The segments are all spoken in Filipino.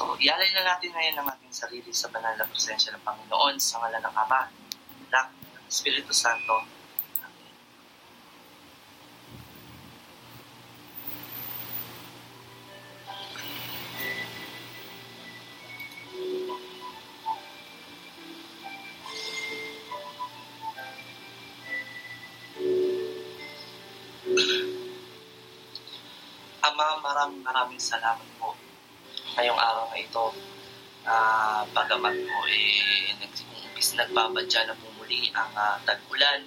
So, ialay na natin ngayon ang ating sarili sa banal na presensya ng Panginoon sa ngalan ng Ama, Anak, Espiritu Santo. Amen. Ama, maraming maraming salamat ngayong araw na ito. Uh, bagamat po eh, nag-umpis nagbabadya na po muli ang uh, tag-ulan,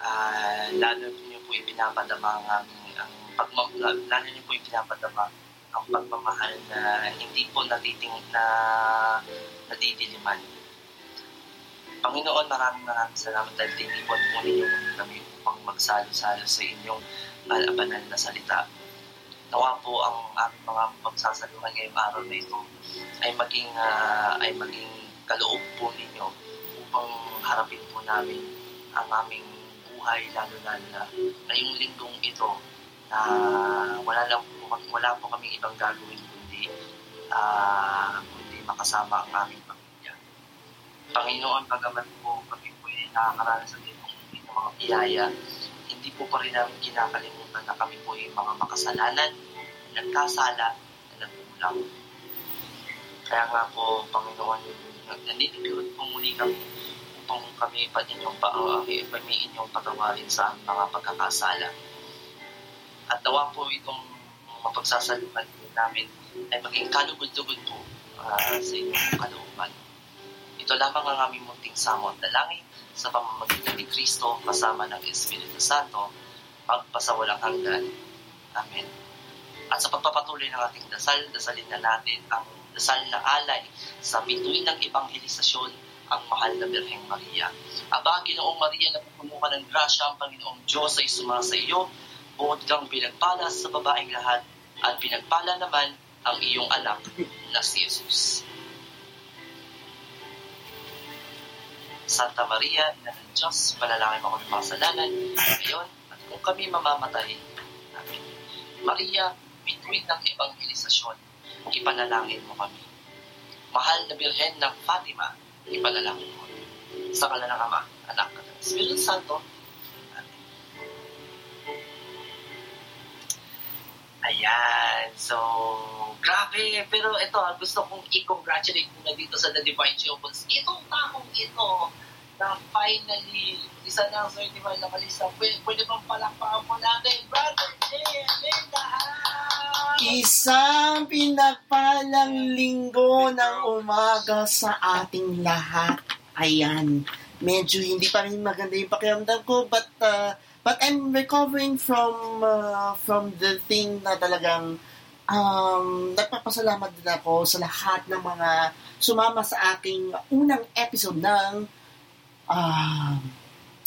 uh, lalo niyo po ipinapadama ang ang pagma, lalo niyo po ipinapadama ang pagmamahal na hindi po natiting na nadidiliman. Panginoon, maraming maraming salamat dahil tinipon po ninyo kami upang magsalo-salo sa inyong banal na salita nawa po ang aming mga pagsasaluhan ngayong araw na ito ay maging uh, ay maging kaloob po ninyo upang harapin po namin ang aming buhay lalo lalo na ngayong linggong ito na wala lang po, wala po kaming ibang gagawin kundi uh, kundi makasama ang aming pamilya. Panginoon, pagaman po kami po ay nakakaranas sa itong mga biyaya hindi po pa rin namin kinakalimutan na kami po yung mga makasalanan, nagkasala, na nagkulang. Kaya nga po, Panginoon, nandito po muli kami upang kami pa inyong pa, uh, kami inyong patawarin sa mga pagkakasala. At nawa po itong mapagsasaluhan namin ay maging kalugod-lugod po uh, sa inyong kalooban. Ito lamang ang aming munting samot. Dalangin sa pamamagitan ni Kristo kasama ng Espiritu Santo magpasawalang hanggan. Amen. At sa pagpapatuloy ng ating dasal, dasalin na natin ang dasal na alay sa bituin ng evangelisasyon ang mahal na Birheng Maria. Aba, Ginoong Maria, napupuno ka ng grasya ang Panginoong Diyos ay sumasa sa iyo, buod kang pinagpala sa babaeng lahat, at pinagpala naman ang iyong anak na si Jesus. Santa Maria, Ina ng Diyos, panalangin mo kami mga kasalanan, ngayon at kung kami mamamatay. Amen. Maria, bituin ng evangelisasyon, ipanalangin mo kami. Mahal na Birhen ng Fatima, ipanalangin mo kami. Sa kala ng Ama, Anak at ng Espiritu Santo. Ayan. So, grabe. Pero ito, gusto kong i-congratulate muna dito sa The Divine Geopons. Itong taong ito, na finally, isa na ang certified na kalista. Pwede, pwede bang palakpakan mo natin, Brother Jay and Linda Isang pinagpalang linggo ng umaga sa ating lahat. Ayan. Medyo hindi pa rin maganda yung pakiramdam ko, but uh, but I'm recovering from uh, from the thing na talagang um, nagpapasalamat din ako sa lahat ng mga sumama sa aking unang episode ng uh,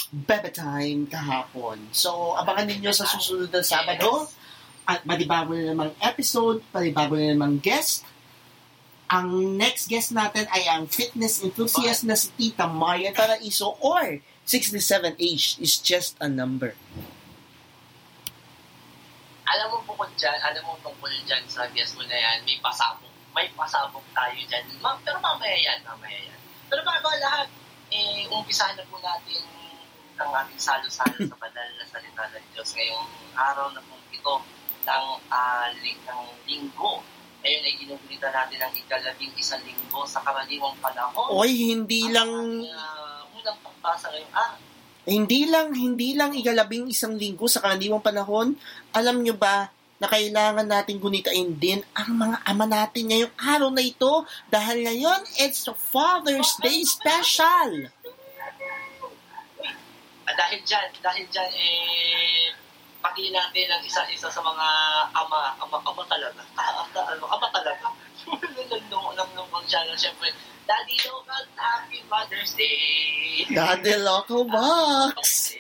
Bebe Time kahapon. So, abangan ninyo sa susunod na Sabado. At madibago na namang episode, madibago na namang guest. Ang next guest natin ay ang fitness enthusiast na si Tita Marian Paraiso or 67 age is just a number. Alam mo po kung dyan, alam mo tungkol dyan sa guest mo na yan, may pasabog. May pasabog tayo dyan. Ma- pero mamaya yan, mamaya yan. Pero bago lahat, eh, umpisahan na po natin ang ating salo-salo sa banal na salita ng Diyos ngayong araw na po ito ng, uh, ling- ng linggo. Ngayon ay ginugunita natin ang ikalabing isang linggo sa karaniwang panahon. Oy, hindi ang lang... Uh, unang pagbasa ngayong araw. Hindi lang, hindi lang ikalabing isang linggo sa karaniwang panahon. Alam nyo ba na kailangan natin gunitain din ang mga ama natin ngayong araw na ito dahil ngayon it's Father's Day special. Ah, dahil dyan, dahil dyan, eh, pati natin ang isa-isa sa mga ama, ama, ama talaga. Ah, ano, ama talaga. nung nung nung nung channel, syempre, Daddy Local, Happy Mother's Day! Daddy Local Box!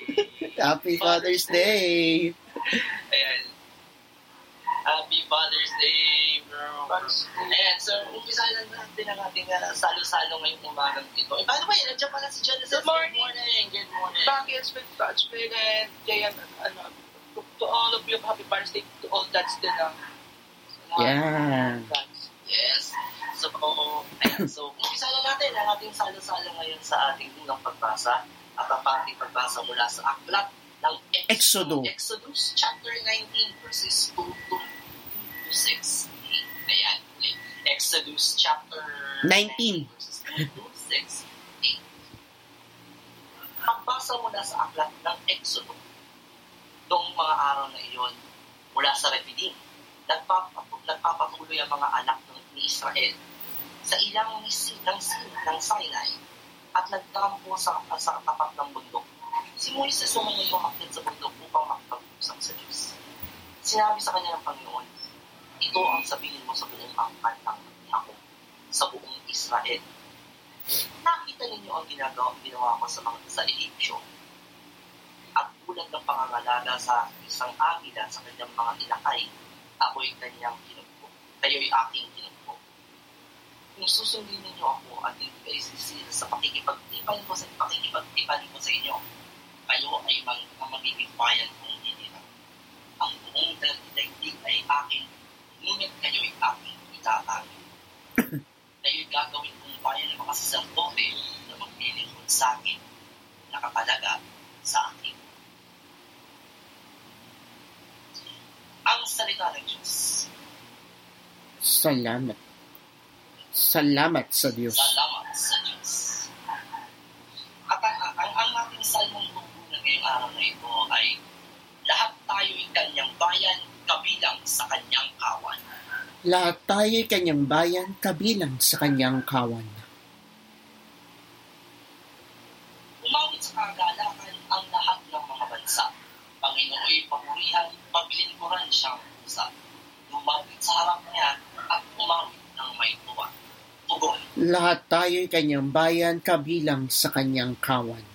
Happy Father's Day! Ayan. Happy Father's Day, bro. Ayan, so, umpisa na natin ang ating uh, salo-salo ngayong umagang ito. And by the way, nandiyan pala si Genesis. Good morning. Good morning. Good morning. Bakit with touch with and kaya ano to, to all of you happy Father's Day to all that's din ang Yeah. Yes. So, umpisa na natin ang ating sala-sala ngayon sa ating unang pagbasa at ang ating pagbasa mula sa aklat ng Exodo. Exodus chapter 19 verses 2 to 6. Ayan. Exodus chapter 19. verses 2 to 6. 8. Pagbasa mula sa aklat ng Exodo noong mga araw na iyon mula sa Refidim, nagpapatuloy, ang mga anak ng Israel sa ilang nisi ng, ng Sinai at nagtampo sa, sa tapat ng bundok. Si Moises sumunod umakyat sa bundok upang makipag-usap sa Diyos. Sinabi sa kanya ng Panginoon, ito ang sabihin mo sa buong angkan ng ako, sa buong Israel. Nakita ninyo ang ginagawa, ginawa ko sa mga sa Egyptyo at tulad ng pangangalaga sa isang agila sa kanyang mga inakay, ako'y kanyang kinugpo. Kayo'y aking. Kung susundin ninyo ako at hindi kayo sisira sa pakikipagtipan ko sa pakikipagtipan ko sa inyo, kayo ay mag, magiging bayan kong hinirap. Ang buong daigdig ay aking, ngunit kayo'y aking itatangin. kayo'y gagawin kong bayan ng mga saserdote na maglilingkod sa akin, nakapalaga sa akin. Ang salita ng Diyos. Salamat. Salamat sa Diyos. Salamat sa Diyos. At ang, ang, ang ating salmong tungkulan ngayong araw na ito ay lahat tayo'y kanyang bayan kabilang sa kanyang kawan. Lahat tayo'y kanyang bayan kabilang sa kanyang kawan. Umawit sa kagalakan ang lahat ng mga bansa. Panginooy papurihan, pabilinkuran siyang pusa. Lumapit sa harap niya at umawit ng may tuwa. Tugon. Lahat tayo'y kanyang bayan kabilang sa kanyang kawan.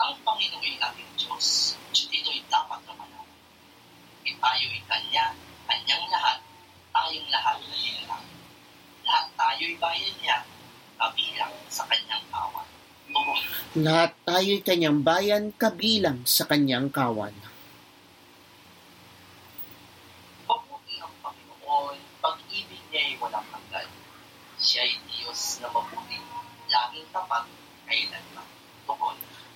Ang Panginoon ay ating Diyos. Ito'y dapat na. E tayo'y Kanya, Kanyang lahat, tayong lahat na nilalang. Lahat tayo'y bayan niya, kabilang sa Kanyang kawan. Lahat tayo'y kanyang bayan kabilang sa kanyang kawan.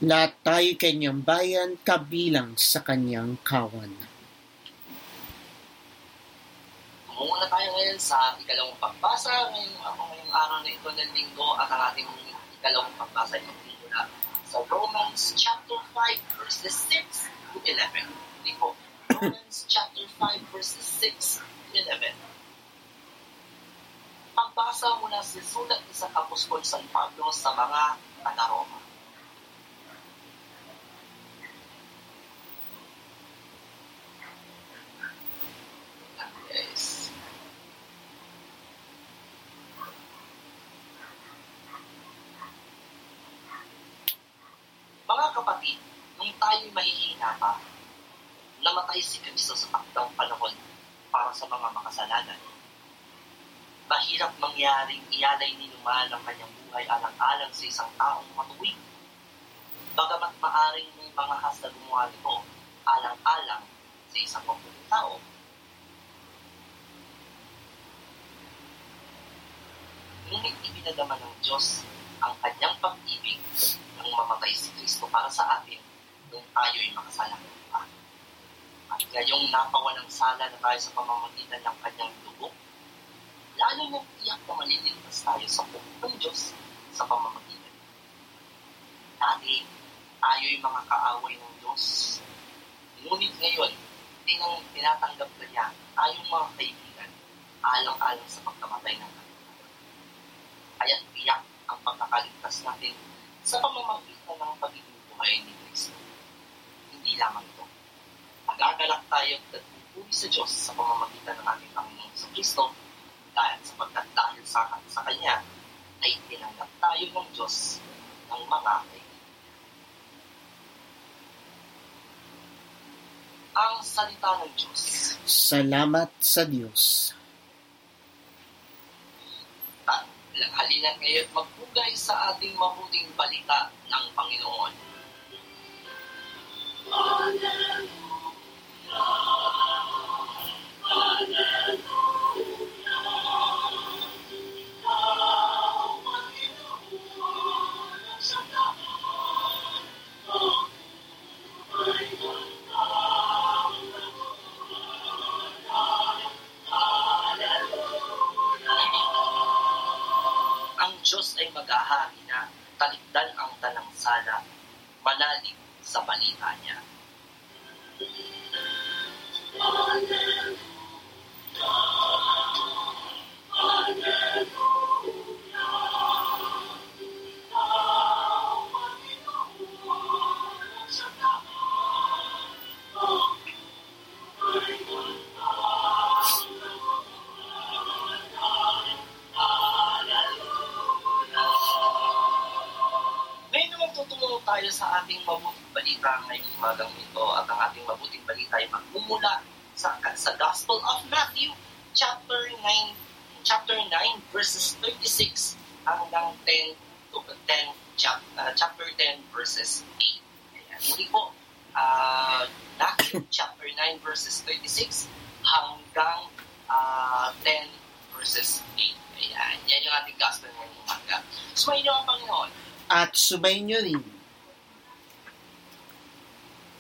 Lahat tayo'y kanyang bayan kabilang sa kanyang kawan. Muna tayo ngayon sa ikalawang pagbasa. Ngayong ako ngayong araw na ito ng linggo at ang ating ikalawang pagbasa ay magsimula sa Romans chapter 5 verses 6 to 11. Hindi po. Romans chapter 5 verses 6 to 11. Pagbasa mula sa sulat ni sa Apostol San Pablo sa mga taga-Roma. Yes. Mga kapatid, nung tayo'y mahihina pa, namatay si Kristo sa takdang panahon para sa mga makasalanan. Mahirap mangyaring ialay ni Numan ang kanyang buhay alang-alang sa isang taong matuwid. Bagamat maaring may mga has gumawa nito alang-alang sa isang mabuting tao. Ngunit ibinadama ng Diyos ang kanyang pag-ibig nang mamatay si Kristo para sa atin nung tayo'y makasalanan ngayong napawalang sala na tayo sa pamamagitan ng kanyang dugo, lalo niyang tiyak na maliligtas tayo sa puso ng Diyos sa pamamagitan. Dati, tayo'y mga kaaway ng Diyos. Ngunit ngayon, tinang tinatanggap na niya tayong mga kaibigan alang-alang sa pagkamatay ng kaya tiyak ang pagkakaligtas natin sa pamamagitan ng pagiging buhay ni Kristo. Hindi lamang ito. Magagalak tayo at pupuri sa Diyos sa pamamagitan ng ating Panginoon sa Kristo dahil sapagkat dahil sa, sa Kanya ay tinanggap tayo ng Diyos ng mga kaibigan. Ang salita ng Diyos. Salamat sa Diyos. Halina ngayon magpugay sa ating mabuting balita ng Panginoon. Balita umagang ito at ang ating mabuting balita ay magmumula sa, sa Gospel of Matthew chapter 9 chapter 9 verses 36 hanggang 10 to 10 chap, uh, chapter 10 verses 8. Ayan. Muli po, uh, Matthew chapter 9 verses 36 hanggang uh, 10 verses 8. Ayan. Yan yung ating gospel ngayong umaga. Sumayin niyo ang Panginoon At subayin nyo rin,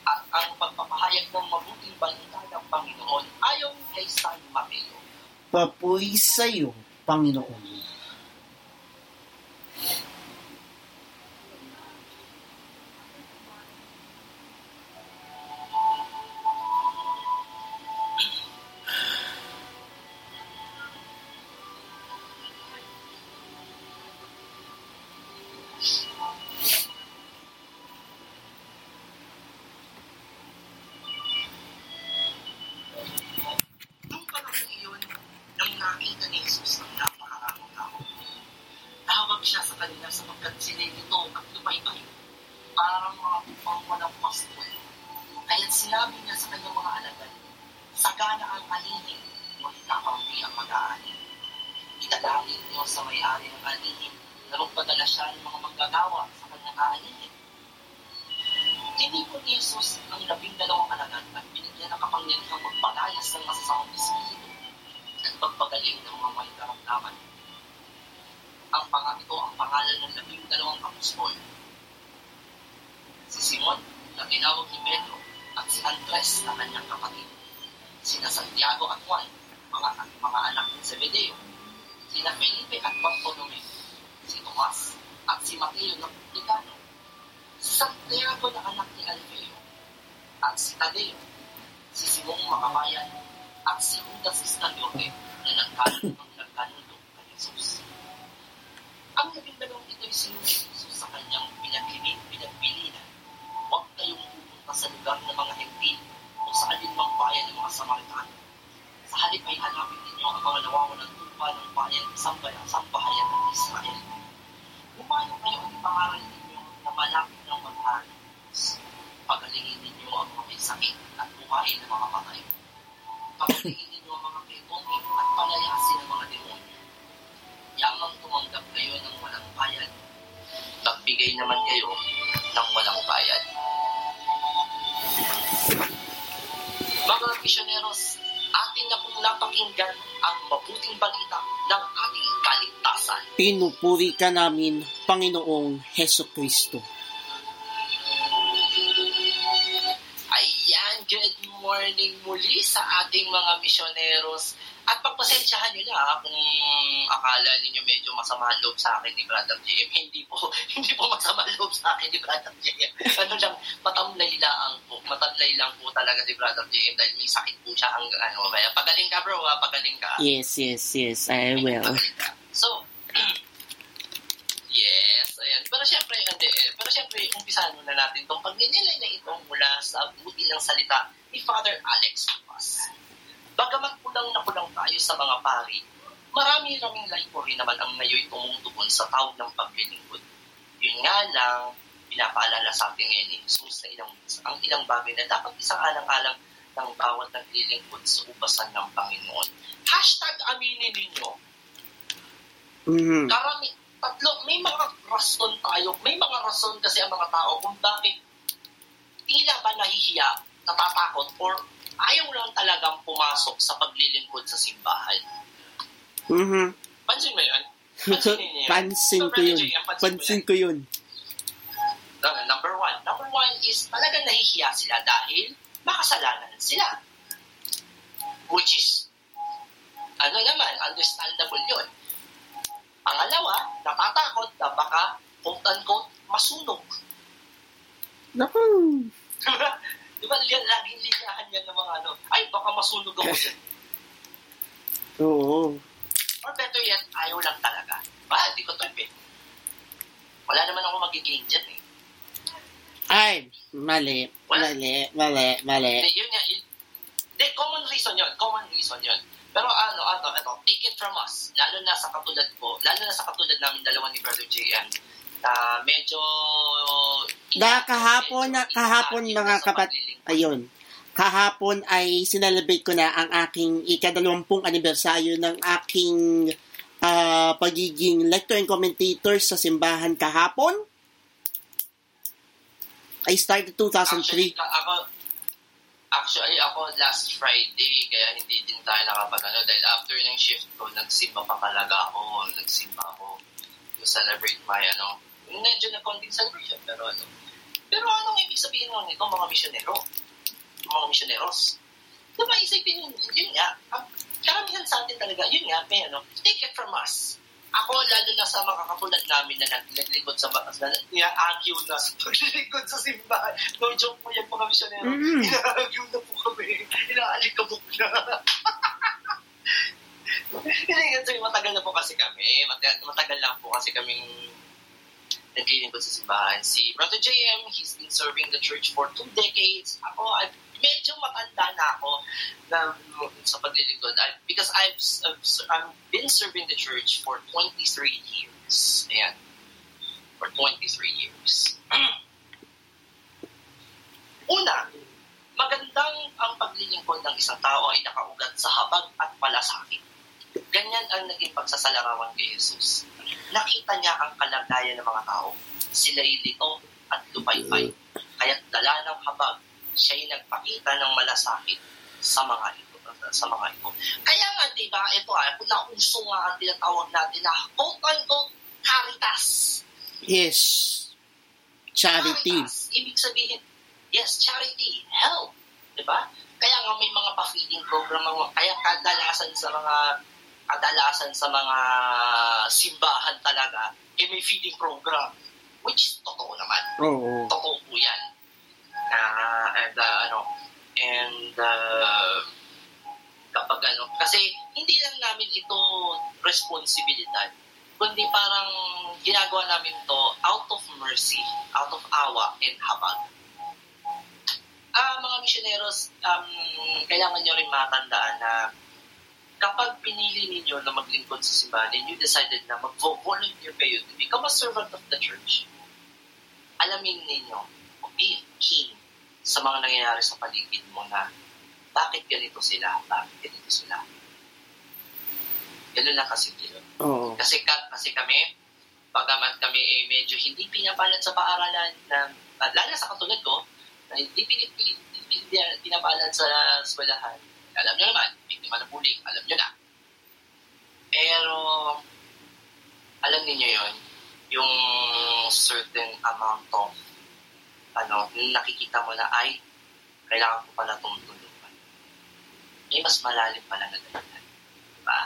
at ang pagpapahayag ng mabuting balita ng Panginoon ayon kay San Mateo. Papuri sa'yo, Panginoon. Nung Pinupuri ka namin, Panginoong Heso Kristo. Ayan, good morning muli sa ating mga misyoneros. At pagpasensyahan nyo na ha, kung akala ninyo medyo masama ang loob sa akin ni Brother JM. Hindi po, hindi po masama ang loob sa akin ni Brother JM. Ano lang, matamlay lang po. Matamlay lang po talaga si Brother JM dahil may sakit po siya ang ano. Kaya pagaling ka bro ha, pagaling ka. Yes, yes, yes, I will. So, yes, ayan. Pero syempre, hindi eh. Pero umpisahan muna natin itong pagninilay na ito mula sa buti ng salita ni Father Alex Lupas. Bagamat kulang na kulang tayo sa mga pari, marami-raming rin naman ang ngayon tumutugon sa tawag ng paglilingkod. Yun nga lang, pinapaalala sa ating ngayon ni Jesus na ilang, ang ilang bagay na dapat isang alang-alang ng bawat naglilingkod sa ubasan ng Panginoon. Hashtag aminin ninyo, Mhm. karami, tatlo, may mga rason tayo, may mga rason kasi ang mga tao kung bakit tila ba nahihiya, natatakot, or ayaw lang talagang pumasok sa paglilingkod sa simbahan. Mhm. Pansin mo yun? Pansin niyo yun? Pansin ko yun. Pansin ko yun. Number one. Number one is talagang nahihiya sila dahil makasalanan sila. Which is, ano naman, understandable yun. Pangalawa, natatakot na baka, quote-unquote, masunog. Naku. Di ba, li- laging linyahan yan ng mga ano, ay, baka masunog ako dyan. Oo. Or better yet, ayaw lang talaga. Ba, hindi ko eh. Wala naman ako magiging dyan eh. Ay, mali. Mali, mali, mali. Hindi, yun nga, yun. Hindi, common reason yun. Common reason yun. Pero ano, ano, ito, take it from us. Lalo na sa katulad ko, lalo na sa katulad namin dalawa ni Brother JM, na medyo... Da, kahapon na- medyo kahapon, mga kapat-. Ayun. Kahapon ay sinelebrate ko na ang aking ikadalawampung anibersaryo ng aking ah, pagiging lector and commentator sa simbahan kahapon. I started 2003. Actually, ako, actually, ako last Friday, kaya hindi din tayo nakapagano dahil after ng shift ko, nagsimba pa talaga ako. Nagsimba ako to celebrate my, ano, medyo na konting celebration, pero ano. Pero anong ibig sabihin nun nito, mga misyonero? Mga misyoneros? Diba, isipin yun, yun nga, karamihan sa atin talaga, yun nga, may ano, take it from us. Ako, lalo na sa mga katulad namin na naglilingkod sa batas, na niya-argue na sa paglilingkod sa simbahan. No joke po yan mga misyonero. Mm. Ina-argue na po kami. Inaalikabok na. Hindi matagal na po kasi kami. Matagal, matagal lang po kasi kaming naglilingkod sa simbahan. Si Brother JM, he's been serving the church for two decades. Ako, I've, medyo matanda na ako na, sa paglilingkod. I, because I've, I've, I've been serving the church for 23 years. Ayan. For 23 years. Una, magandang ang paglilingkod ng isang tao ay nakaugat sa habag at malasakit. Ganyan ang naging pagsasalarawan kay Jesus. Nakita niya ang kalagayan ng mga tao. Sila'y lito at lupaypay. Kaya't dala ng habag, siya'y nagpakita ng malasakit sa mga ito sa mga ito. Kaya nga, di ba, ito ah, kung nauso nga ang tinatawag natin na quote-unquote caritas. Yes. Charity. Caritas. Ibig sabihin, yes, charity, help. Di ba? Kaya nga may mga pa-feeding program, mga- kaya kadalasan sa mga kadalasan sa mga simbahan talaga, eh may feeding program. Which is totoo naman. Oo. Totoo po yan. Ah, and uh, ano, and uh, kapag ano, kasi hindi lang namin ito responsibilidad, kundi parang ginagawa namin to out of mercy, out of awa and habag. Ah, mga misyoneros, um, kailangan nyo rin matandaan na kapag pinili ninyo na maglingkod sa simbahan and you decided na mag-volunteer kayo to become a servant of the church, alamin ninyo, be keen sa mga nangyayari sa paligid mo na bakit ganito sila, bakit ganito sila. Ganun lang kasi yun. Oo. Kasi, ka, kasi kami, pagamat kami eh, medyo hindi pinapalad sa paaralan na, lalo sa katulad ko, na hindi pinapalad sa eskwelahan. Alam nyo naman, biktima ng bullying, alam nyo na. Pero, alam niyo yon yung certain amount of ano, nakikita mo na ay kailangan ko pala itong tulungan. May mas malalim pala na dahilan. Diba?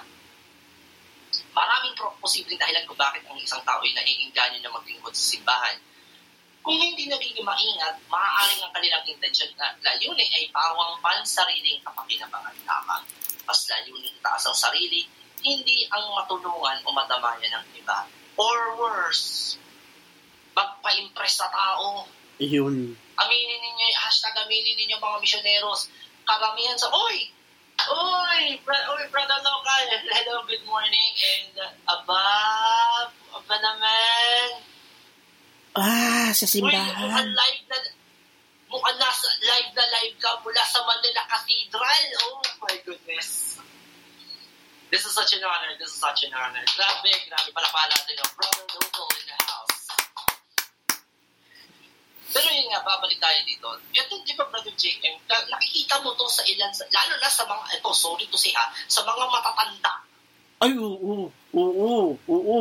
Maraming posibleng dahilan kung bakit ang isang tao ay naiinganyo na maglingkod sa simbahan. Kung hindi nagiging maingat, maaaring ang kanilang intensyon na layunin ay pawang pansariling kapakinabangan lamang. Mas layunin taas ang sarili, hindi ang matulungan o madamayan ng iba. Or worse, magpa-impress sa tao, Yun. aminin ninyo, hashtag aminin ninyo mga misyoneros, karamihan sa, Oy! Oy! Bra- Oy, brother local! Hello, good morning! And, uh, aba, aba naman! Ah, sa Uy, mukhang simbahan. live na, mukhang nasa, live na live ka mula sa Manila Cathedral! Oh my goodness! This is such an honor. This is such an honor. Grabe, grabe. Palakpakan natin yung brother local in the house. Pero yun nga, babalik tayo dito. Ito, di ba, Brother JM, nakikita mo to sa ilan, sa, lalo na sa mga, ito, sorry to say ha, sa mga matatanda. Ay, oo. Oo. Oo.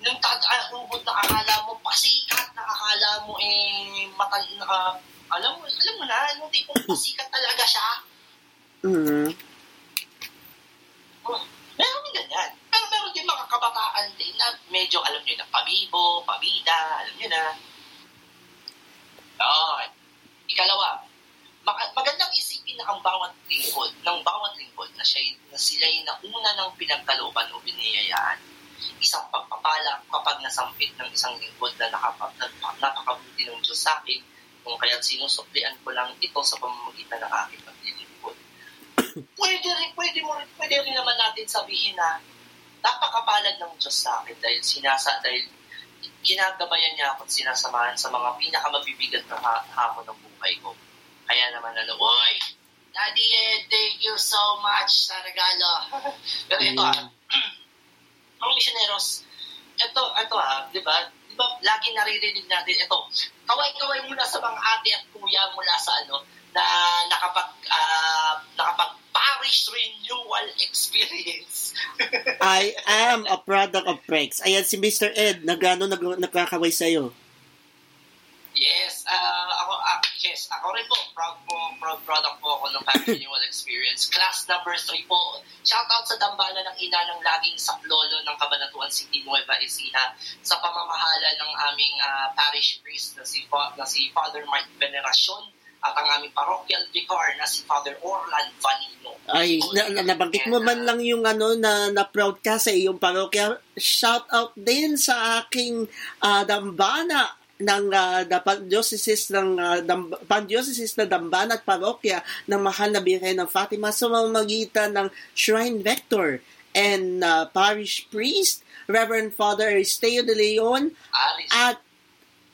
Nung tag-ubod na akala mo, pasikat na akala mo, eh, matan, naka, alam mo, alam mo na, nung tipong pasikat talaga siya. Mm. Oh, meron din ganyan. Pero meron din mga kabataan din na medyo, alam nyo na, pabibo, pabida, alam nyo na. Yun. Ikalawa, magandang isipin na ang bawat lingkod, ng bawat lingkod na, siya, na sila ay nauna ng pinagkalooban o biniyayaan. Isang pagpapala kapag nasampit ng isang lingkod na nakapag, napakabuti ng Diyos sa akin, kung kaya't sinusuklian ko lang ito sa pamamagitan ng aking paglilingkod. pwede rin, pwede mo rin, pwede rin naman natin sabihin na napakapalad ng Diyos sa akin dahil sinasa, dahil ginagabayan niya ako at sinasamahan sa mga pinakamabibigat na ha- hamon ng buhay ko. Kaya naman ano, Uy! Daddy thank you so much sa regalo. Pero ito ah, ang misyoneros, ito, ito ah, di ba? Di ba, lagi naririnig natin ito. Kaway-kaway muna sa mga ate at kuya mula sa ano, na nakapag, ah, nakapag parish renewal experience. I am a product of Prex. Ayan si Mr. Ed, nagano nag, nagkakaway sa'yo. Yes, uh, ako, uh, yes, ako rin po, proud po, proud product po ako ng family renewal experience. Class number 3 po. Shoutout sa dambana ng ina ng laging saklolo ng Cabanatuan City, Nueva Ecija sa pamamahala ng aming uh, parish priest na si, na si Father Mike Veneracion at ang aming parochial vicar na si Father Orlan Valino. Ay, na, na, nabanggit mo man lang yung ano na, na proud ka sa iyong parokya. Shout out din sa aking uh, dambana ng uh, diocese ng uh, dam, diocese na Dambana at parokya ng Mahal na Birhen ng Fatima sa mamamagitan ng Shrine Vector and uh, Parish Priest, Reverend Father Esteo de Leon, Aris. at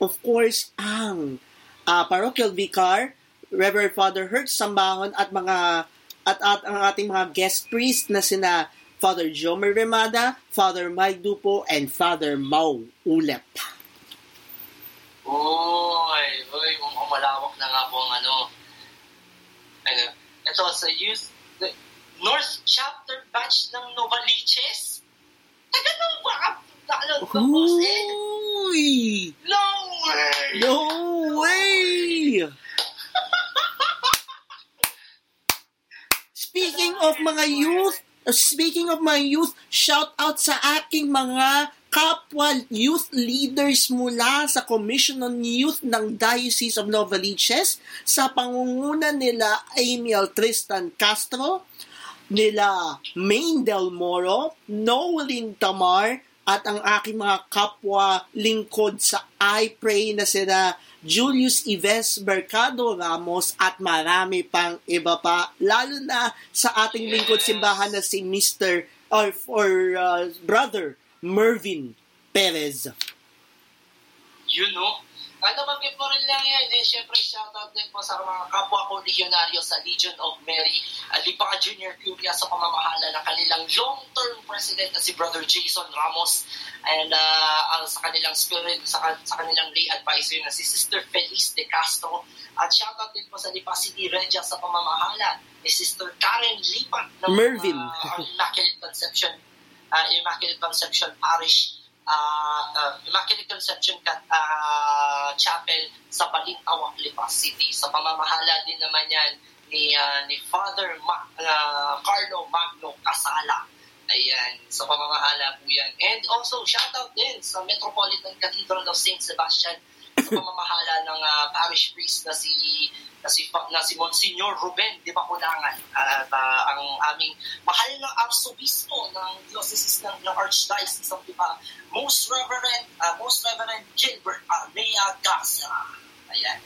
of course ang uh, parochial vicar, Reverend Father Hertz Sambahon at mga at, at ang ating mga guest priest na sina Father Jomer Remada, Father Mike Dupo, and Father Mau Ulep. Uy, uy, umalawak na nga po ang ano. Ano, ito sa youth, the North Chapter Batch ng Novaliches. Taga nung Ano, tapos eh? Uy! No way! No way! Speaking of mga youth, speaking of my youth, shout out sa aking mga kapwa youth leaders mula sa Commission on Youth ng Diocese of Novaliches sa pangunguna nila Emil Tristan Castro, nila Maine Del Moro, Noelin Tamar, at ang aking mga kapwa lingkod sa I Pray na sila Julius Ives Mercado Ramos at marami pang iba pa, lalo na sa ating lingkod simbahan na si Mr. or, or uh, Brother Mervin Perez. You know? Ano banggit mo rin lang yan. Eh, syempre, shoutout din po sa mga kapwa ko legionaryo sa Legion of Mary, uh, Lipa Junior Curia sa pamamahala ng kanilang long-term president na si Brother Jason Ramos and uh, ang sa kanilang spirit, sa, sa kanilang lay advisor na si Sister Feliz de Castro. At shoutout din po sa Lipa City Regia sa pamamahala ni Sister Karen Lipa ng Mervin. Uh, Immaculate Conception uh, Immaculate Conception Parish uh, uh, Immaculate Conception uh, Chapel sa Balintawak, Lipa City. Sa pamamahala din naman yan ni, uh, ni Father Ma- uh, Carlo Magno Casala. Ayan, sa pamamahala po yan. And also, shout out din sa Metropolitan Cathedral of St. Sebastian pamamahala ng uh, parish priest na si na si, na si Monsignor Ruben Di Bakulangan at uh, ang aming mahal na arsobispo ng diocese ng, ng Archdiocese of Lipa, Most Reverend uh, Most Reverend Gilbert Armea Garza. Ayan.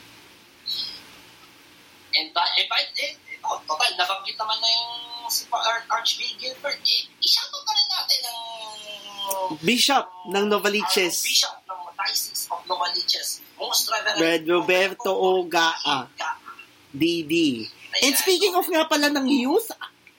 And by, and by, eh, oh, total, nabanggit naman na yung si Ar- Archbishop Gilbert. Eh, ishoutout na rin natin ang Bishop ng Novaliches. ang Bishop of Most Reverend Red Roberto Ogaa. DD. And speaking of nga pala ng youth,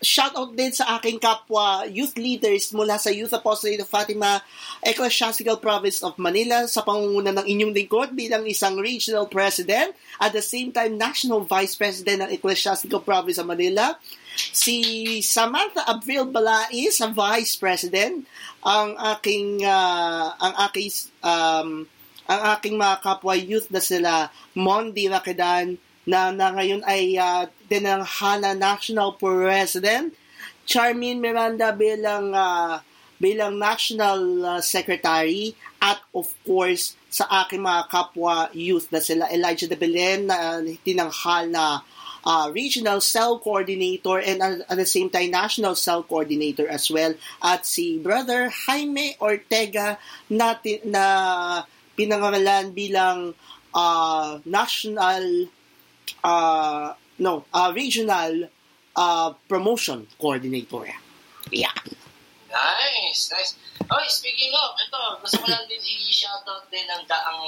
shout out din sa aking kapwa youth leaders mula sa Youth Apostolate of Fatima Ecclesiastical Province of Manila sa pangunguna ng inyong lingkod bilang isang regional president at the same time national vice president ng Ecclesiastical Province of Manila si Samantha Abril Balai sa vice president ang aking uh, ang aking um, ang aking mga kapwa youth na sila Mondi Rakedan na, na ngayon ay uh, dinanghala National President, Charmin Miranda bilang uh, bilang National uh, Secretary at of course sa aking mga kapwa youth na sila Elijah de Belen na tinanghal na uh, regional cell coordinator and uh, at the same time national cell coordinator as well. At si brother Jaime Ortega natin na pinangalan bilang uh, national uh, no uh, regional uh, promotion coordinator yeah Nice, nice. Oh, speaking of, ito, gusto ko lang din i-shoutout din ang, ang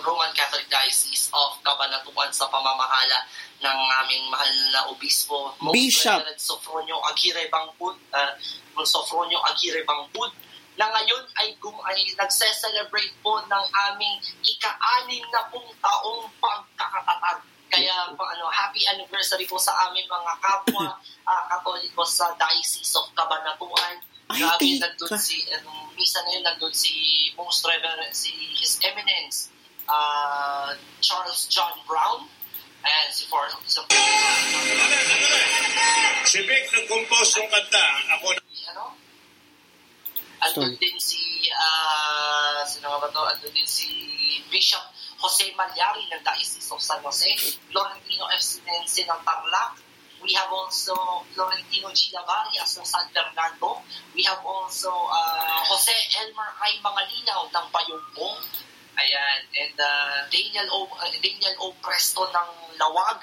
Roman Catholic Diocese of Cabanatuan sa pamamahala ng aming mahal na obispo, Most Bishop. Reverend Sofronio Aguirre Bangpud, uh, Sofronio Aguirre Bangpud, na ngayon ay, gum, ay nagse-celebrate po ng aming ika-anim na pong taong pagkakatatag. Kaya po, ano, happy anniversary po sa aming mga kapwa uh, Katoliko sa Diocese of Cabanatuan. Ay, Grabe, nandun si, anong misa na yun, nandun si Most Reverend, si His Eminence, uh, Charles John Brown, and si For, si, Si Vic nag-compose ng kanta. Ako na. ano? Andun din si, uh, sino nga ba to? Andun din si Bishop Jose Malyari ng Diocese of San Jose, Florentino F. Sinense ng Tarlac, We have also Florentino Gilavarias ng San Fernando. We have also uh, Jose Elmer I. Mangalinaw ng Payumpong. Ayan. And uh, Daniel O. uh, Daniel O. Presto ng Lawag.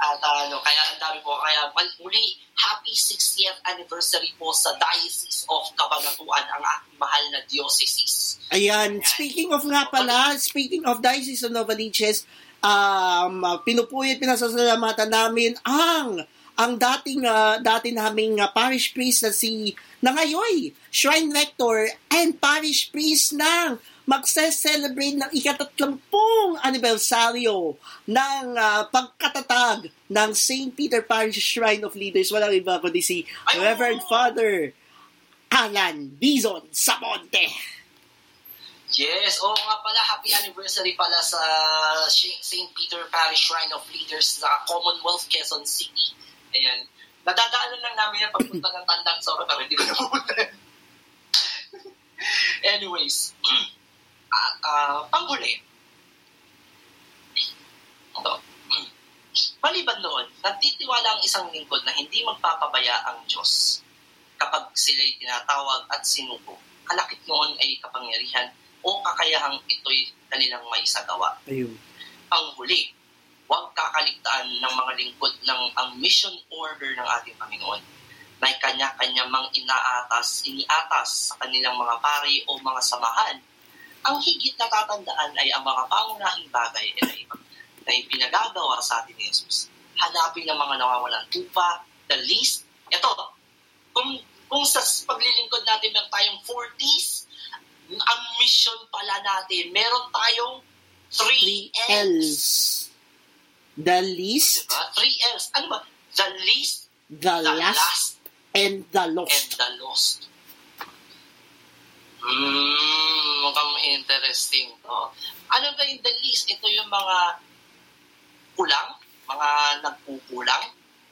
At uh, ano, kaya ang dami po. Kaya muli, happy 60th anniversary po sa Diocese of Cabanatuan, ang aking mahal na diocese. Ayan, speaking of nga pala, speaking of Diocese of Novaliches, um, pinupuyat, pinasasalamatan namin ang ang dating uh, dati naming uh, parish priest na si Nangayoy, shrine rector and parish priest ng magse-celebrate ng ikatatlampung anibersaryo ng uh, pagkatatag ng St. Peter Parish Shrine of Leaders. Walang iba kundi si Ay. Reverend Father Alan Bison Samonte. Yes, oo nga pala, happy anniversary pala sa St. Peter Parish Shrine of Leaders sa Commonwealth, Quezon City. Ayan. Nadadaanan lang namin yan pagpunta ng Tandang Soro, pero hindi ko. Anyways, at uh, panghuli, ito, maliban noon, nagtitiwala ang isang lingkod na hindi magpapabaya ang Diyos kapag sila'y tinatawag at sinubo. Kalakit noon ay kapangyarihan o kakayahang ito'y kanilang may sagawa. Ayun. Panghuli, huwag kakaligtaan ng mga lingkod ng ang mission order ng ating Panginoon. May kanya-kanya mang inaatas, iniatas sa kanilang mga pari o mga samahan. Ang higit na tatandaan ay ang mga pangunahing bagay na, ipinagagawa sa atin ni Jesus. Hanapin ang mga nawawalan tupa, the least. Ito, kung, kung sa paglilingkod natin meron tayong 40s, ang mission pala natin, meron tayong 3 Three L's. L's. The least, Diba? 3 L's. Ano ba? The least, the the last, last, and the and lost. the lost. Hmm, mukhang interesting to. Ano ba yung the least? Ito yung mga kulang, mga nagkukulang.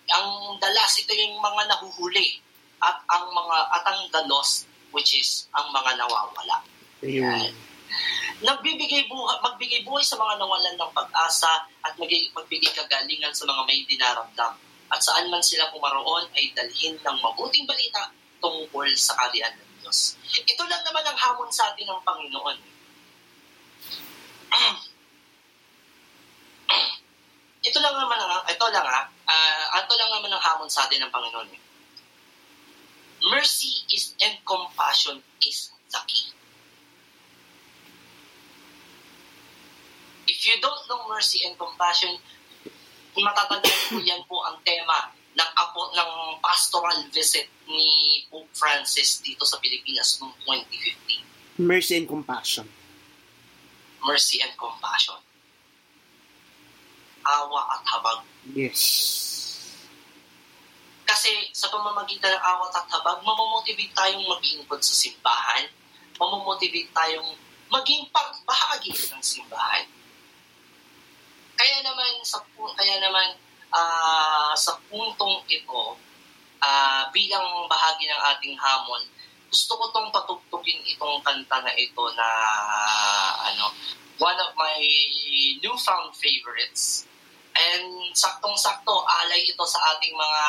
Ang last, ito yung mga nahuhuli. At ang mga at ang the lost, which is ang mga nawawala. Ayun. Nagbibigay buhay, magbigay buhay sa mga nawalan ng pag-asa at magig- magbigay kagalingan sa mga may dinaramdam. At saan man sila pumaroon ay dalhin ng mabuting balita tungkol sa kalian ng Diyos. Ito lang naman ang hamon sa atin ng Panginoon. ito lang naman ang, ito lang ha, ah, ito lang naman ang hamon sa atin ng Panginoon. Mercy is and compassion is the key. If you don't know mercy and compassion, matatandaan po yan po ang tema ng apo ng pastoral visit ni Pope Francis dito sa Pilipinas noong 2015. Mercy and compassion. Mercy and compassion. Awa at habag. Yes. Kasi sa pamamagitan ng awat at habag, mamamotivate tayong maglingkod sa simbahan, mamamotivate tayong maging pagbahagi ng simbahan. Kaya naman sa kaya naman ah, sa puntong ito, ah, bilang bahagi ng ating hamon, gusto ko tong patugtugin itong kanta na ito na ano, one of my newfound favorites And saktong-sakto, alay ito sa ating mga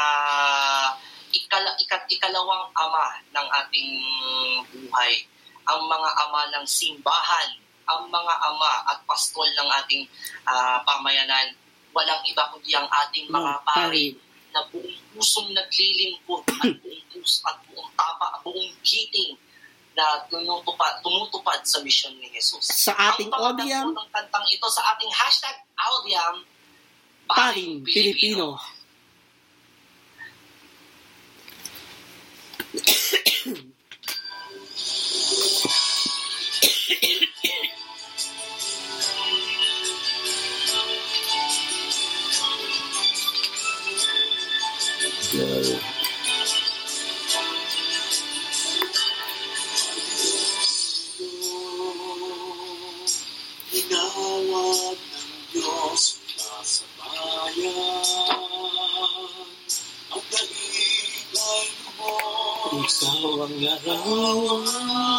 ikala, ikat, ikalawang ama ng ating buhay. Ang mga ama ng simbahan, ang mga ama at pastol ng ating ah, pamayanan. Walang iba kundi ang ating mga Mga pari na buong pusong naglilingkod at buong puso at buong tapa, buong giting na tumutupad, tumutupad sa misyon ni Jesus. Sa ating Ang audiam, ng kantang ito sa ating hashtag audiam, paring Pilipino. Inawag Ikaw ang larawan.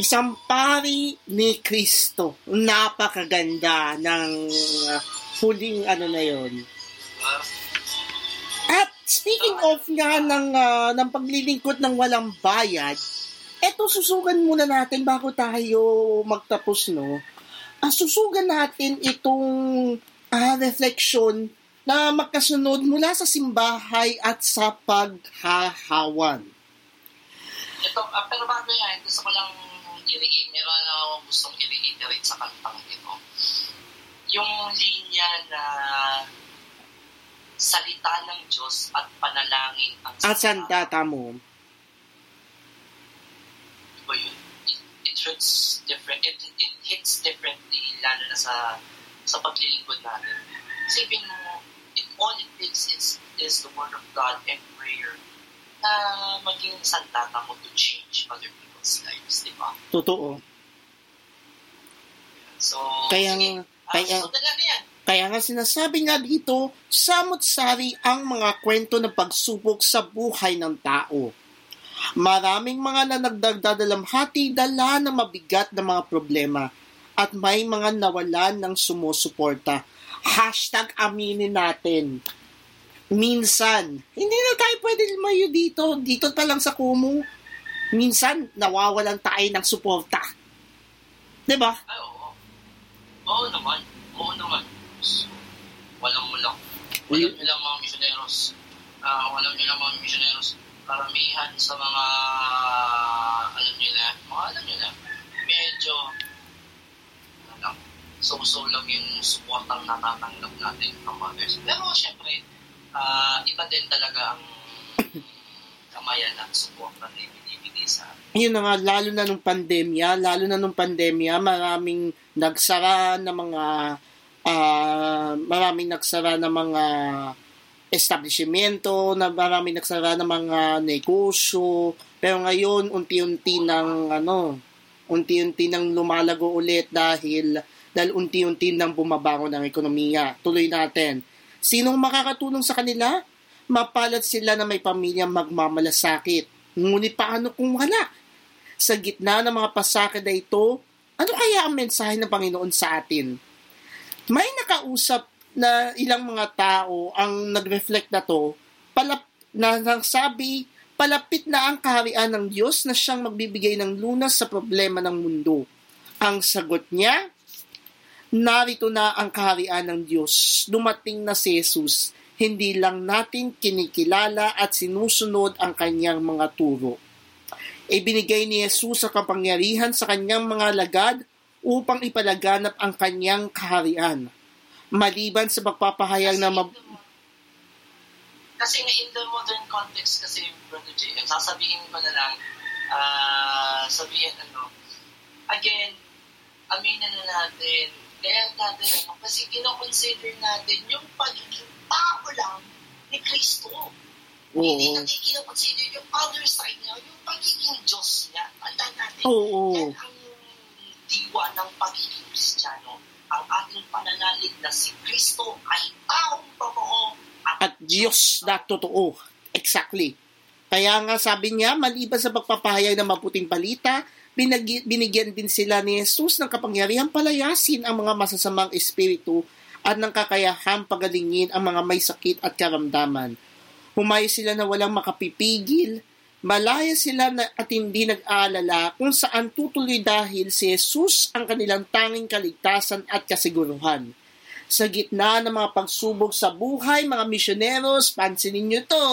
Isang pari ni Kristo. Napakaganda ng uh, huling ano na yon. At speaking of nga ng, ah, ng paglilingkod ng walang bayad, eto susugan muna natin bago tayo magtapos, no? Ah, susugan natin itong ah, reflection na magkasunod mula sa simbahay at sa paghahawan. ito, ah, pero bago yan, gusto ko lang i-reiterate, meron na akong gustong i-reiterate sa kantang ito. Yung linya na salita ng Diyos at panalangin ang At santa tamo. Diba yun? It, it hurts different, it, it hits differently lalo na sa sa paglilingkod natin. Isipin mo, it, all it takes is, is the word of God and prayer na maging sandata mo to change other people's lives, di ba? Totoo. So, Kaya sige, nga- ah, kaya- yan. Kaya nga sinasabi nga dito, samot-sari ang mga kwento ng pagsubok sa buhay ng tao. Maraming mga na nagdagdadalamhati dala ng mabigat na mga problema at may mga nawalan ng sumusuporta. Hashtag aminin natin. Minsan, hindi na tayo pwede lumayo dito. Dito pa lang sa Kumu. Minsan, nawawalan tayo ng suporta. 'Di ba? Oo. Oo naman. Oo naman. So, walang mo lang. Walang lang mga misyoneros. Ah, walang lang mga misyoneros. Karamihan sa mga, alam nyo na, mga alam nyo na, medyo, lang, so-so lang yung supportang natatanggap natin from others. Pero syempre, ah, iba din talaga ang kamayan ng suporta na ibinibigay sa yun na nga, lalo na nung pandemya, lalo na nung pandemya, maraming nagsara ng mga, ah maraming nagsara ng mga establishmento, na maraming nagsara ng mga negosyo, pero ngayon, unti-unti ng, ano, unti-unti nang lumalago ulit dahil, dahil unti-unti nang bumabangon ang ekonomiya. Tuloy natin. Sinong makakatulong sa kanila? Mapalad sila na may pamilyang magmamalasakit. Ngunit paano kung wala? Sa gitna ng mga pasakit na ito, ano kaya ang mensahe ng Panginoon sa atin? May nakausap na ilang mga tao ang nag-reflect na to, palap, na nagsabi, palapit na ang kaharian ng Diyos na siyang magbibigay ng lunas sa problema ng mundo. Ang sagot niya, narito na ang kaharian ng Diyos. Dumating na si Jesus. Hindi lang natin kinikilala at sinusunod ang kanyang mga turo. Ibinigay ni Jesus ang kapangyarihan sa kanyang mga lagad upang ipalaganap ang kanyang kaharian. Maliban sa pagpapahayag na mab- kasi nga in the modern context kasi, Brother J, ang sasabihin ko na lang, ah sabihin ano, again, aminin na natin, kaya natin ano, kasi kinoconsider natin yung pagiging tao lang ni Kristo. Hindi Oo. natin kinoconsider yung other side niya, yung pagiging Diyos niya. Tandaan natin, Oo. yan ang diwa ng pagiging Kristiyano. Ang ating pananalig na si Kristo ay taong totoo at Diyos na totoo. Exactly. Kaya nga sabi niya, maliban sa pagpapahayag ng mabuting balita, binigyan din sila ni Jesus ng kapangyarihan palayasin ang mga masasamang espiritu at ng kakayahang pagalingin ang mga may sakit at karamdaman. Humayo sila na walang makapipigil, malaya sila na at hindi nag-aalala kung saan tutuloy dahil si Jesus ang kanilang tanging kaligtasan at kasiguruhan sa gitna ng mga pagsubok sa buhay, mga misyoneros, pansinin nyo to,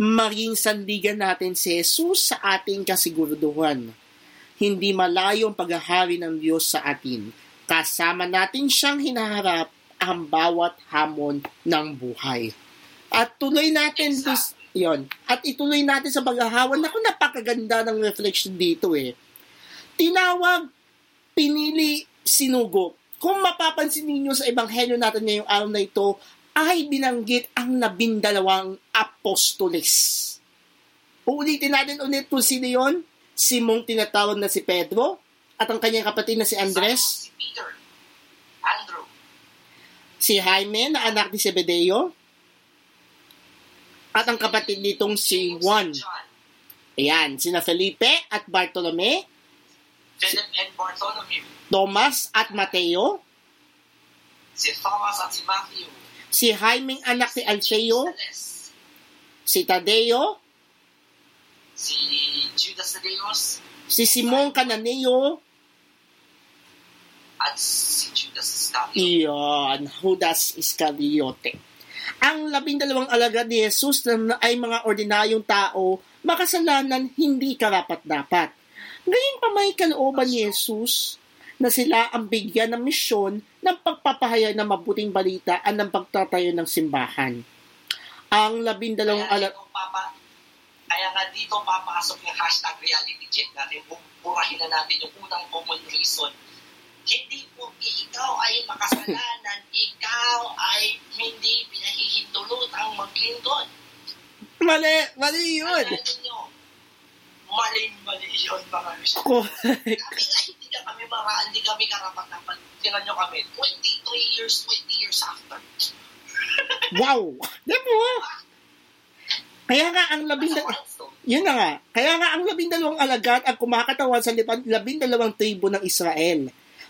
maging sandigan natin si Jesus sa ating kasiguraduhan. Hindi malayo ang paghahari ng Diyos sa atin. Kasama natin siyang hinaharap ang bawat hamon ng buhay. At tuloy natin this, yon. At ituloy natin sa paghahawan. Naku, napakaganda ng reflection dito eh. Tinawag, pinili, sinugo. Kung mapapansin ninyo sa ebanghelyo natin ngayong araw na ito, ay binanggit ang labindalawang apostoles. Uulitin natin ulit kung sino yun. Simong tinatawag na si Pedro at ang kanyang kapatid na si Andres, Si Peter, Andrew, si Jaime na anak ni Zebedeo, at ang kapatid nitong si Juan. Ayan, sina Felipe at Bartolome, Philip and Bartholomew, Thomas at Mateo, si Thomas at si Matthew, si Jaimeng anak ni Alfeo, si Tadeo, si Judas Thaddeus, si Simon Cananeo, at si Judas Iscariot. Iyon, Judas Iscariote. Ang labindalawang alagad ni Jesus na ay mga ordinaryong tao, makasalanan, hindi karapat-dapat. Ngayon pa may kalooban ni Jesus na sila ang bigyan ng misyon ng pagpapahayag ng mabuting balita at ng pagtatayo ng simbahan. Ang labindalawang papa, kaya nga dito papasok yung hashtag reality check natin. Burahin na natin yung unang common reason. Hindi po ikaw ay makasalanan, ikaw ay hindi pinahihintulutang maglingkod. Mali! Mali yun! Ninyo, mali-mali yun mga. Ko- Kami nga hindi na kami mga, hindi kami karapat dapat. Tingnan nyo kami, 23 years, 20 years after. wow! Di mo? Kaya nga ang labing... Milestone. Yun na nga. Kaya nga ang labindalawang alagad ang kumakatawan sa lipan- labindalawang tribo ng Israel.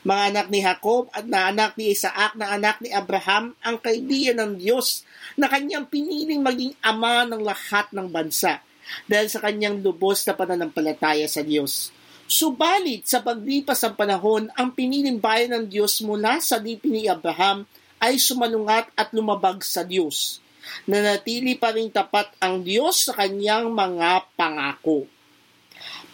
Mga anak ni Jacob at na anak ni Isaac na anak ni Abraham ang kaibigan ng Diyos na kanyang piniling maging ama ng lahat ng bansa dahil sa kanyang lubos na pananampalataya sa Diyos. Subalit sa paglipas ng panahon, ang piniling bayan ng Diyos mula sa lipi ni Abraham ay sumalungat at lumabag sa Diyos. Nanatili pa rin tapat ang Diyos sa kanyang mga pangako.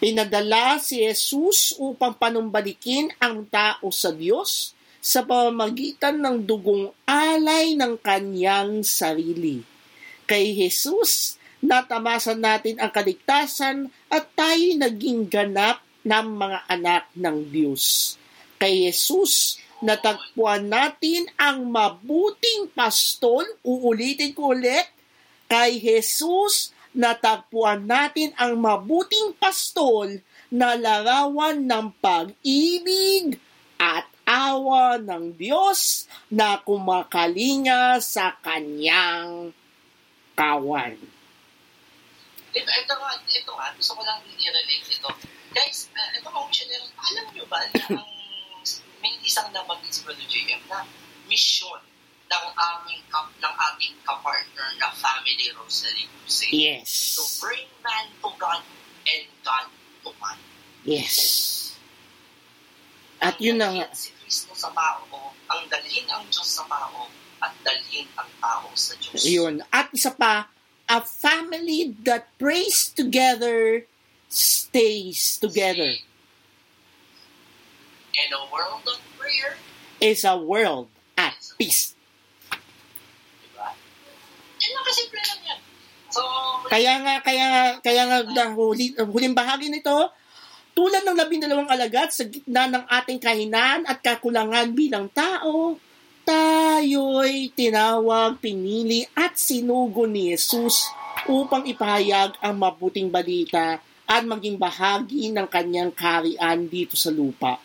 Pinadala si Jesus upang panumbalikin ang tao sa Diyos sa pamamagitan ng dugong alay ng kanyang sarili. Kay Jesus, natamasan natin ang kaligtasan at tayo naging ganap ng mga anak ng Diyos. Kay Jesus, natagpuan natin ang mabuting pastol, uulitin ko ulit, kay Jesus, natagpuan natin ang mabuting pastol na larawan ng pag-ibig at awa ng Diyos na kumakalinga sa kanyang kawan. Ito, ito ito nga, gusto ko lang i-relate ito. Guys, uh, ito mga missionary, alam nyo ba na ang may isang nabanggit si Brother JM na mission ng aming ng ating kapartner na Family Rosary Crusade Yes. to bring man to God and God to man. Yes. At yun na nga. Si Kristo sa tao, ang dalhin ang Diyos sa tao, at dalhin ang tao sa Diyos. Yun. At isa pa, a family that prays together stays together. In a world of prayer, Is a world at peace. Yan lang kasimple lang yan. So, Kaya nga, kaya kaya nga, na huli, huling bahagi nito, tulad ng labindalawang alagad sa gitna ng ating kahinaan at kakulangan bilang tao, tayo'y tinawag, pinili at sinugo ni Jesus upang ipahayag ang mabuting balita at maging bahagi ng kanyang karian dito sa lupa.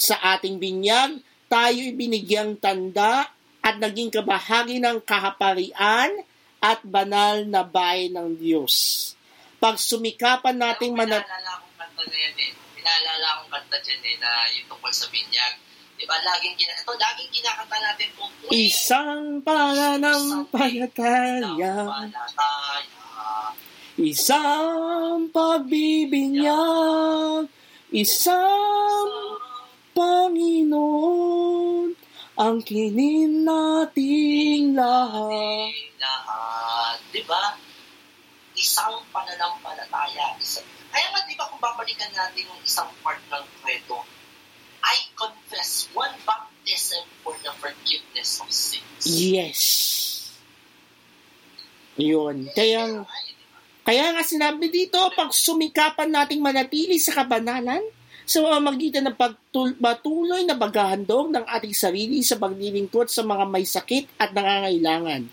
Sa ating binyag, tayo'y binigyang tanda at naging kabahagi ng kahaparian at banal na bayan ng Diyos. Pag sumikapan nating manat... Pinaalala akong kanta na yan eh. Pinaalala akong kanta dyan eh na yung tungkol sa binyag. Diba, laging gina... Ito, laging kinakanta natin po. Isang pananampalataya, Palataya. isang pagbibinyag, isang Panginoon, ang kinin nating lahat. Lahat. Diba? Isang pananampalataya. Isang... Kaya nga, di ba kung babalikan natin yung isang part ng kredo, I confess one baptism for the forgiveness of sins. Yes. Yun. Kaya, kaya nga sinabi dito, pag sumikapan nating manatili sa kabanalan, sa pamamagitan ng patuloy na paghahandog ng ating sarili sa paglilingkod sa mga may sakit at nangangailangan.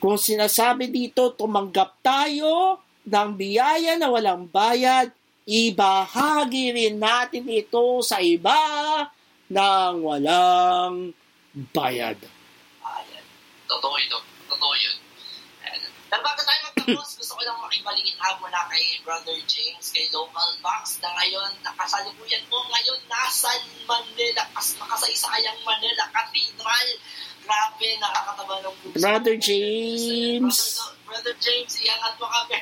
Kung sinasabi dito, tumanggap tayo ng biyaya na walang bayad, ibahagi rin natin ito sa iba ng walang bayad. Ayan. Totoo ito. Totoo yun. Pero bago tayo mag Tapos gusto ko lang makibalitaan mula kay Brother James, kay Local Box, na ngayon, nakasalukuyan ko ngayon, nasa Manila, kas makasaysayang Manila Cathedral. Grabe, nakakataba ng puso. Brother James. Brother, Brother James, iangat mo kami.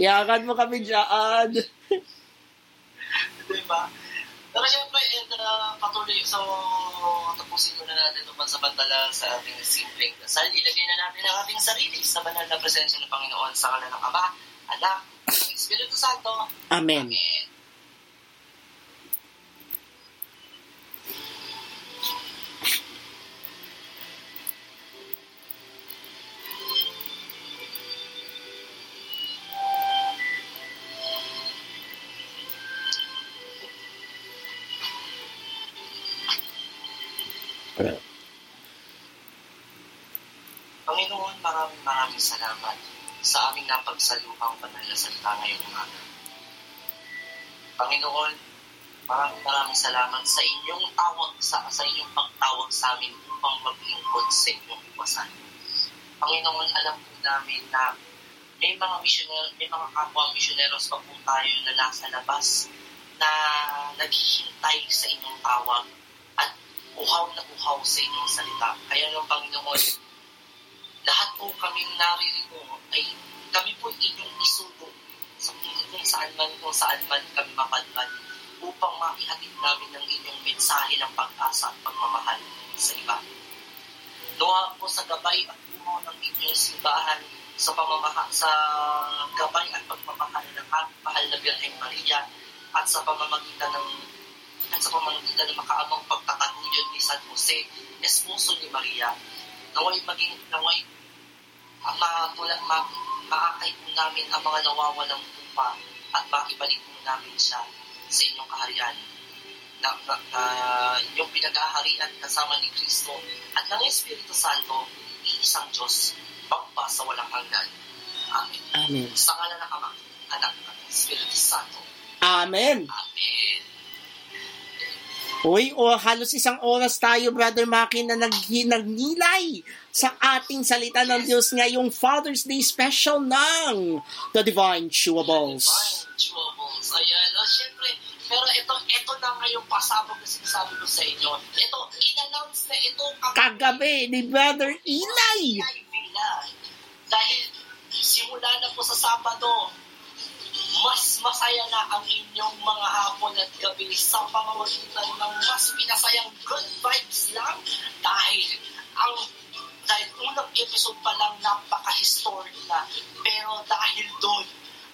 Iyakan mo kami dyan. diba? Pero syempre, and, uh, patuloy. So, tapusin muna natin ito pansamantala sa ating simpleng dasal. Ilagay na natin ang ating sarili sa banal na presensya ng Panginoon sa kalan ng Ama, Anak, Espiritu Santo. Amen. Amen. Panginoon, maraming maraming salamat sa aming napagsaluhang banal na salita ngayong umaga. Panginoon, maraming maraming salamat sa inyong tawag, sa, sa inyong pagtawag sa amin upang maglingkod sa inyong iwasan. Panginoon, alam po namin na may mga missioner, may mga kapwa missioneros pa po tayo na nasa labas na naghihintay sa inyong tawag uhaw na uhaw sa inyong salita. Kaya ng Panginoon, lahat po kaming naririto ay kami po inyong isugo sa kung saan man, kung saan man kami mapadpad upang maihatid namin ng inyong mensahe ng pag-asa at pagmamahal sa iba. Nawa po sa gabay at puno ng inyong simbahan sa pamamaha sa gabay at pagmamahal ng mahal na Birheng Maria at sa pamamagitan ng at sa pamamagitan ng makaamang pagtataguyod ni San Jose, esposo ni Maria, naway maging naway matulad ma, maakay po namin ang mga nawawalang pupa at maibalik po namin siya sa inyong kaharian na, na, na yung pinag-aharian kasama ni Kristo at ng Espiritu Santo, iisang Diyos, pagpa sa walang hanggan. Amen. Amen. Sa ngala ng Ama, Anak, at Espiritu Santo. Amen. Amen. Uy, o halos isang oras tayo, Brother Maki, na nag, nagnilay sa ating salita ng Diyos ngayong Father's Day special ng The Divine Chewables. Divine Chewables. Ayan. O, syempre, pero ito, ito na ngayong pasabog na sinasabi ko sa inyo. Ito, in-announce na ito Kagabi ni Brother Inay. Inay Villa. Dahil simula na po sa Sabado, mas masaya na ang inyong mga hapon at gabi sa pamamagitan ng mas pinasayang good vibes lang dahil ang dahil unang episode pa lang napaka-historic na. Pero dahil doon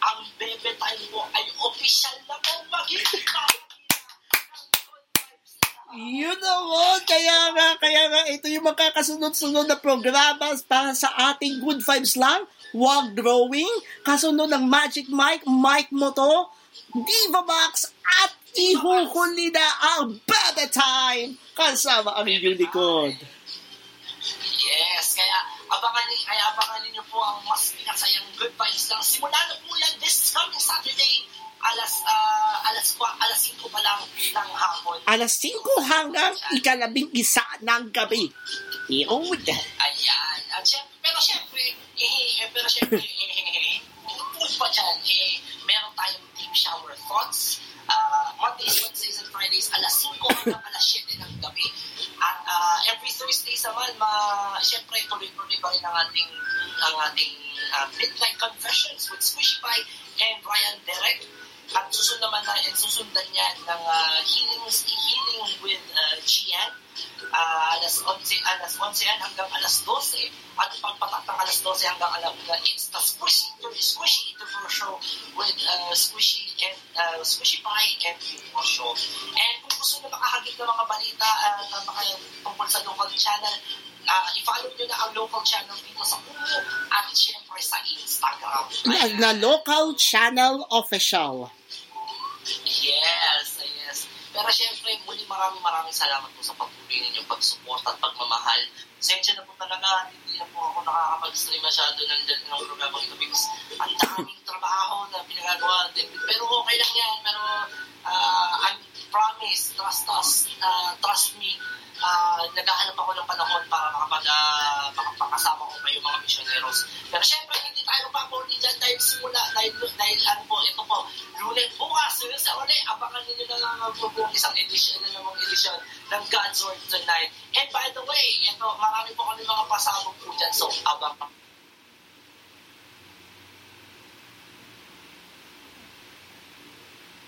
ang bebe time mo ay official na po magiging Yun naman, kaya nga, kaya nga, ito yung magkakasunod-sunod na programa para sa ating Good Vibes lang, Wag Growing, kasunod ng Magic Mike, Mike Moto, Diva Box, at ihuhuli na ang Bebe Time kasama ang unicorn. Yes, kaya abangan niyo, kaya abangan niyo po ang mas pinasayang good vibes lang. Simula na po yan this coming Saturday, alas uh, alas kwa, alas 5 pa lang ng hapon. Alas 5 hanggang ikalabing isa ng gabi. Yun. Ayan. At syempre, pero syempre, eh, eh, pero syempre, eh, bukod pa dyan, eh, meron tayong deep shower thoughts. Uh, Mondays, Wednesdays, and Fridays, alas 5 hanggang alas 7 ng gabi. At uh, every Thursday naman, ma, syempre, tuloy-tuloy pa rin ang ating, ang ating uh, Midnight Confessions with Squishy Pie and Ryan Derek. At susunod naman na, susundan niyan ng uh, healing, healing with uh, Gian. Uh, alas 11, alas 11 yan hanggang alas 12. At pagpatak ng alas 12 hanggang alas 1, it's the Squishy, the Squishy Interview Show with uh, Squishy and uh, Squishy Pie and Interview Show. And kung gusto nyo makahagit ng mga balita uh, na mga tungkol sa local channel, uh, i-follow nyo na ang local channel dito sa Kumu at syempre sa Instagram. Na, na local channel official. Yes, yes. Pero syempre, muli maraming maraming salamat po sa pagpuli ninyong pagsuporta at pagmamahal. Sensya na po talaga, hindi na po ako nakakapag-stream masyado ng, ng programa ito because ang daming trabaho na pinagagawa. Pero okay lang yan. Pero uh, I promise, trust us, uh, trust me, uh, naghahanap ako ng panahon para makapag, uh, makapakasama ko kayo mga missioneros. Pero syempre, hindi tayo pa po dyan dahil simula, dahil, dahil ano po, ito po, lunes bukas, yun sa uli, abangan ninyo na lang po po isang edition na namang edition ng God's Word tonight. And by the way, ito, marami po kami mga pasabog po dyan, so abang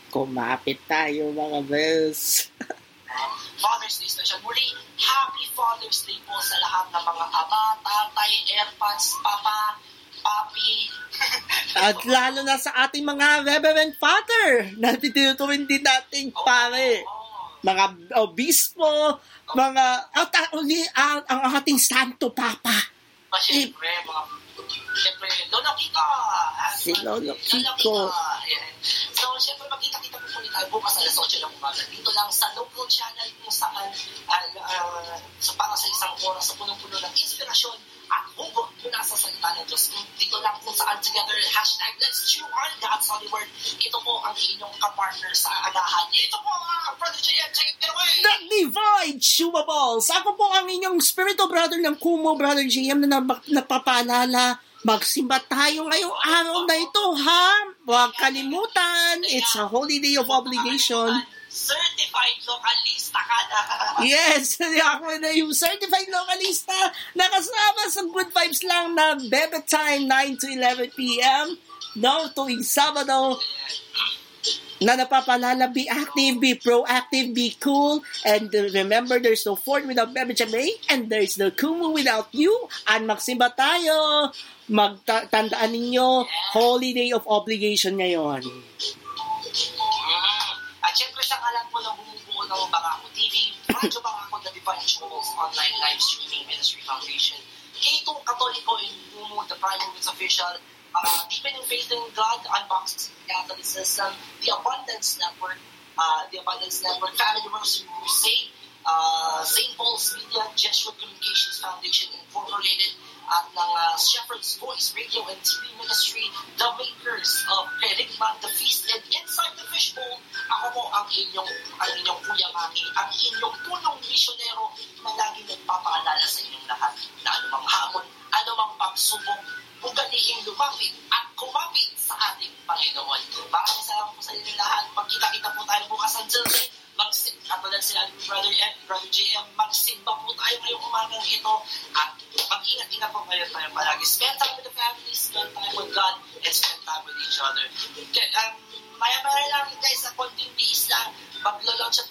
Kumapit tayo mga bes. Father's Day special. Muli, Happy Father's Day po sa lahat ng mga ama, tatay, airpads, papa, papi. At lalo na sa ating mga Reverend Father na tinutuwin din nating pare. Oh, Mga obispo, mga, at uli, ang, ang ating Santo Papa. oh. Siyempre, mga Siyempre, Lolo Kiko! Si Lolo Lolo Kiko. Ayan. So, siyempre, magkita-kita po po tayo bukas alas 8 ng umaga. Dito lang sa local channel kung saan uh, uh, so para sa isang oras sa punong-puno ng inspirasyon at hugot mula sa salita ng Diyos. Dito lang kung saan together, hashtag Let's Chew on God's Holy Word. Ito po ang inyong kapartner sa agahan. Ito po ang Brother JM. Take it away! The Divine Chewables! Ako po ang inyong spiritual brother ng Kumo, Brother JM, na napapaalala. Magsimba tayo ngayong araw na ito, ha? Huwag kalimutan. It's a holy day of obligation. Certified localista ka na. Yes, ako na yung certified localista nakasama sa Good Vibes lang na Bebe Time 9 to 11 p.m. No, tuwing Sabado na napapalala, be active, be proactive, be cool, and remember there's no Ford without Bebe Chamay, and there's no Kumu without you, and magsimba tayo, magtandaan ninyo, Holy Day of Obligation ngayon. Syempre sa kalan po ng bumubuo ng Bangako TV, Radyo Bangako The Divine Jewels Online Live Streaming Ministry Foundation. K2 Katoliko in Bumo, the Prime Movements Official, uh, Deepening Faith in God, Unboxing Catholicism, The Abundance Network, uh, The Abundance Network, Family Rosary Crusade, uh, St. Paul's Media, Jesuit Communications Foundation Incorporated, at ng uh, Shepherd's Voice Radio and TV Ministry, the makers of Kerigma, The Feast, and Inside the Fishbowl. Ako po ang inyong, ang inyong Kuya Maki, ang inyong punong misyonero na lagi nagpapaalala sa inyong lahat na anumang hamon, anumang pagsubok, bugalihing lumapit at kumapit sa ating Panginoon. Maraming salamat po sa inyong lahat. Pagkita-kita po tayo bukas ang Chelsea magsin, katulad sila ni Brother Ed, Brother JM, magsimba po tayo ngayong umaga ito at mag-ingat-ingat po kayo tayo palagi. Spend time with the family, spend time with God, and spend time with each other. Okay, um, maya-maya lang guys, sa konting tiis lang, maglo-launch